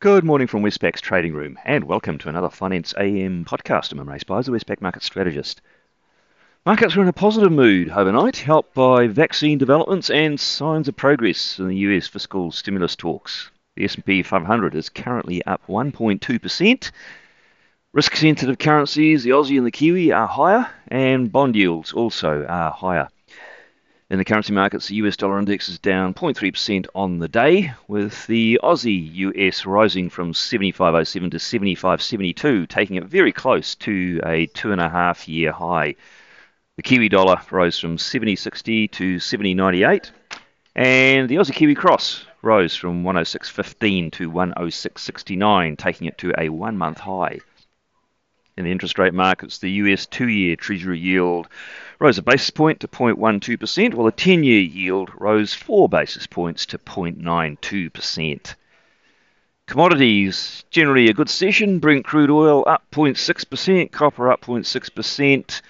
Good morning from Westpac's trading room, and welcome to another Finance AM podcast. I'm Imre Speizer, a Westpac market strategist. Markets were in a positive mood overnight, helped by vaccine developments and signs of progress in the US fiscal stimulus talks. The S&P 500 is currently up 1.2%. Risk-sensitive currencies, the Aussie and the Kiwi, are higher, and bond yields also are higher. In the currency markets, the US dollar index is down 0.3% on the day, with the Aussie US rising from 75.07 to 75.72, taking it very close to a two and a half year high. The Kiwi dollar rose from 70.60 to 70.98, and the Aussie Kiwi cross rose from 106.15 to 106.69, taking it to a one month high. In the interest rate markets, the US two year Treasury yield rose a basis point to 0.12%, while the 10 year yield rose 4 basis points to 0.92%. Commodities, generally a good session. Brent crude oil up 0.6%, copper up 0.6%,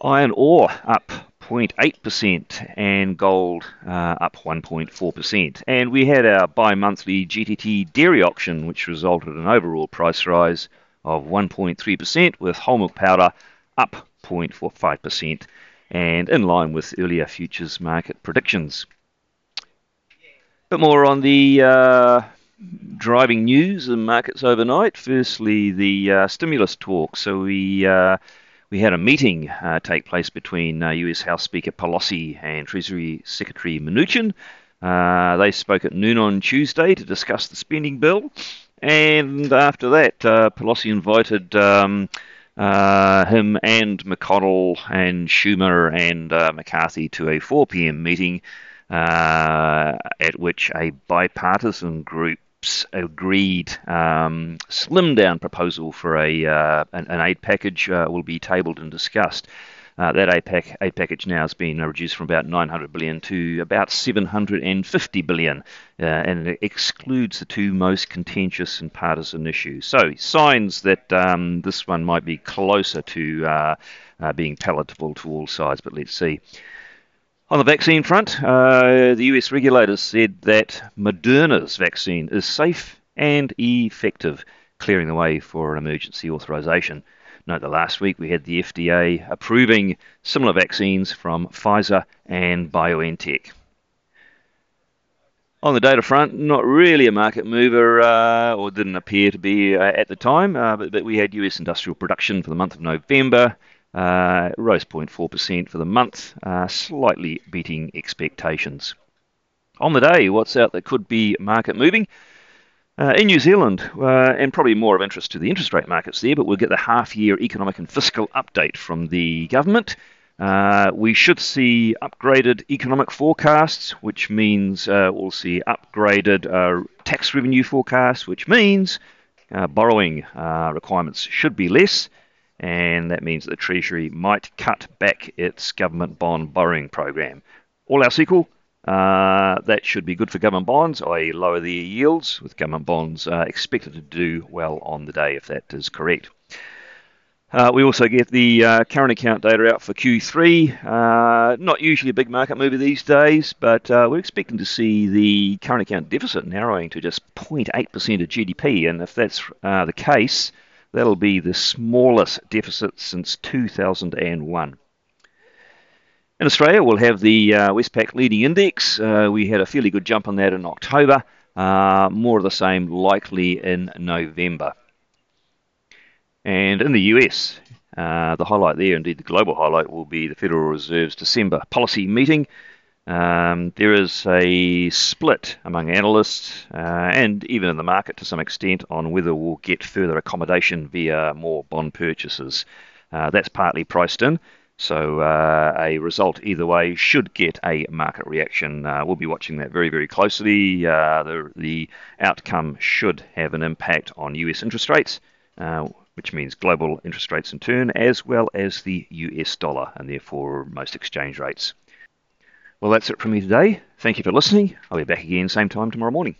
iron ore up 0.8%, and gold uh, up 1.4%. And we had our bi monthly GDT dairy auction, which resulted in an overall price rise of 1.3%, with whole milk powder up 0.45% and in line with earlier futures market predictions. Bit more on the uh, driving news and markets overnight. Firstly, the uh, stimulus talk. So we uh, we had a meeting uh, take place between U.S. Uh, House Speaker Pelosi and Treasury Secretary Mnuchin. Uh, they spoke at noon on Tuesday to discuss the spending bill, and after that, Pelosi invited. Um, uh, him and McConnell and Schumer and uh, McCarthy to a 4 p.m. meeting uh, at which a bipartisan groups agreed um, slim down proposal for a uh, an, an, aid package uh, will be tabled and discussed. Uh, that aid package now has been reduced from about 900 billion to about 750 billion, uh, and it excludes the two most contentious and partisan issues. So signs that um, this one might be closer to uh, uh being palatable to all sides, but let's see. On the vaccine front, uh, the US regulators said that Moderna's vaccine is safe and effective, clearing the way for an emergency authorization. Note that last week we had the FDA approving similar vaccines from Pfizer and BioNTech. On the data front, not really a market mover, uh, or didn't appear to be uh, at the time, uh, but, but, we had US industrial production for the month of November, uh, rose 0.4% for the month, uh, slightly beating expectations. On the day, what's out that could be market moving? Uh, in New Zealand, uh, and probably more of interest to the interest rate markets there, but we'll get the half year economic and fiscal update from the government. Uh, we should see upgraded economic forecasts, which means uh, we'll see upgraded uh, tax revenue forecasts, which means uh, borrowing requirements should be less, and that means the Treasury might cut back its government bond borrowing program. All else equal, uh, that should be good for government bonds, i.e., lower the yields, with government bonds uh, expected to do well on the day if that is correct. Uh, we also get the uh, current account data out for Q3. Uh, not usually a big market mover these days, but uh, we're expecting to see the current account deficit narrowing to just 0.8% of GDP. And if that's the case, that'll be the smallest deficit since 2001. In Australia, we'll have the uh, Westpac leading index. Uh, we had a fairly good jump on that in October. Uh, more of the same likely in November. And in the US, uh, the highlight there, indeed the global highlight, will be the Federal Reserve's December policy meeting. Um, there is a split among analysts uh, and even in the market to some extent on whether we'll get further accommodation via more bond purchases. Uh, that's partly priced in. So uh, a result either way should get a market reaction. Uh, we'll be watching that very, very closely. Uh, the, the outcome should have an impact on US interest rates, uh, which means global interest rates in turn, as well as the US dollar, and therefore most exchange rates. Well, that's it from me today. Thank you for listening. I'll be back again same time tomorrow morning.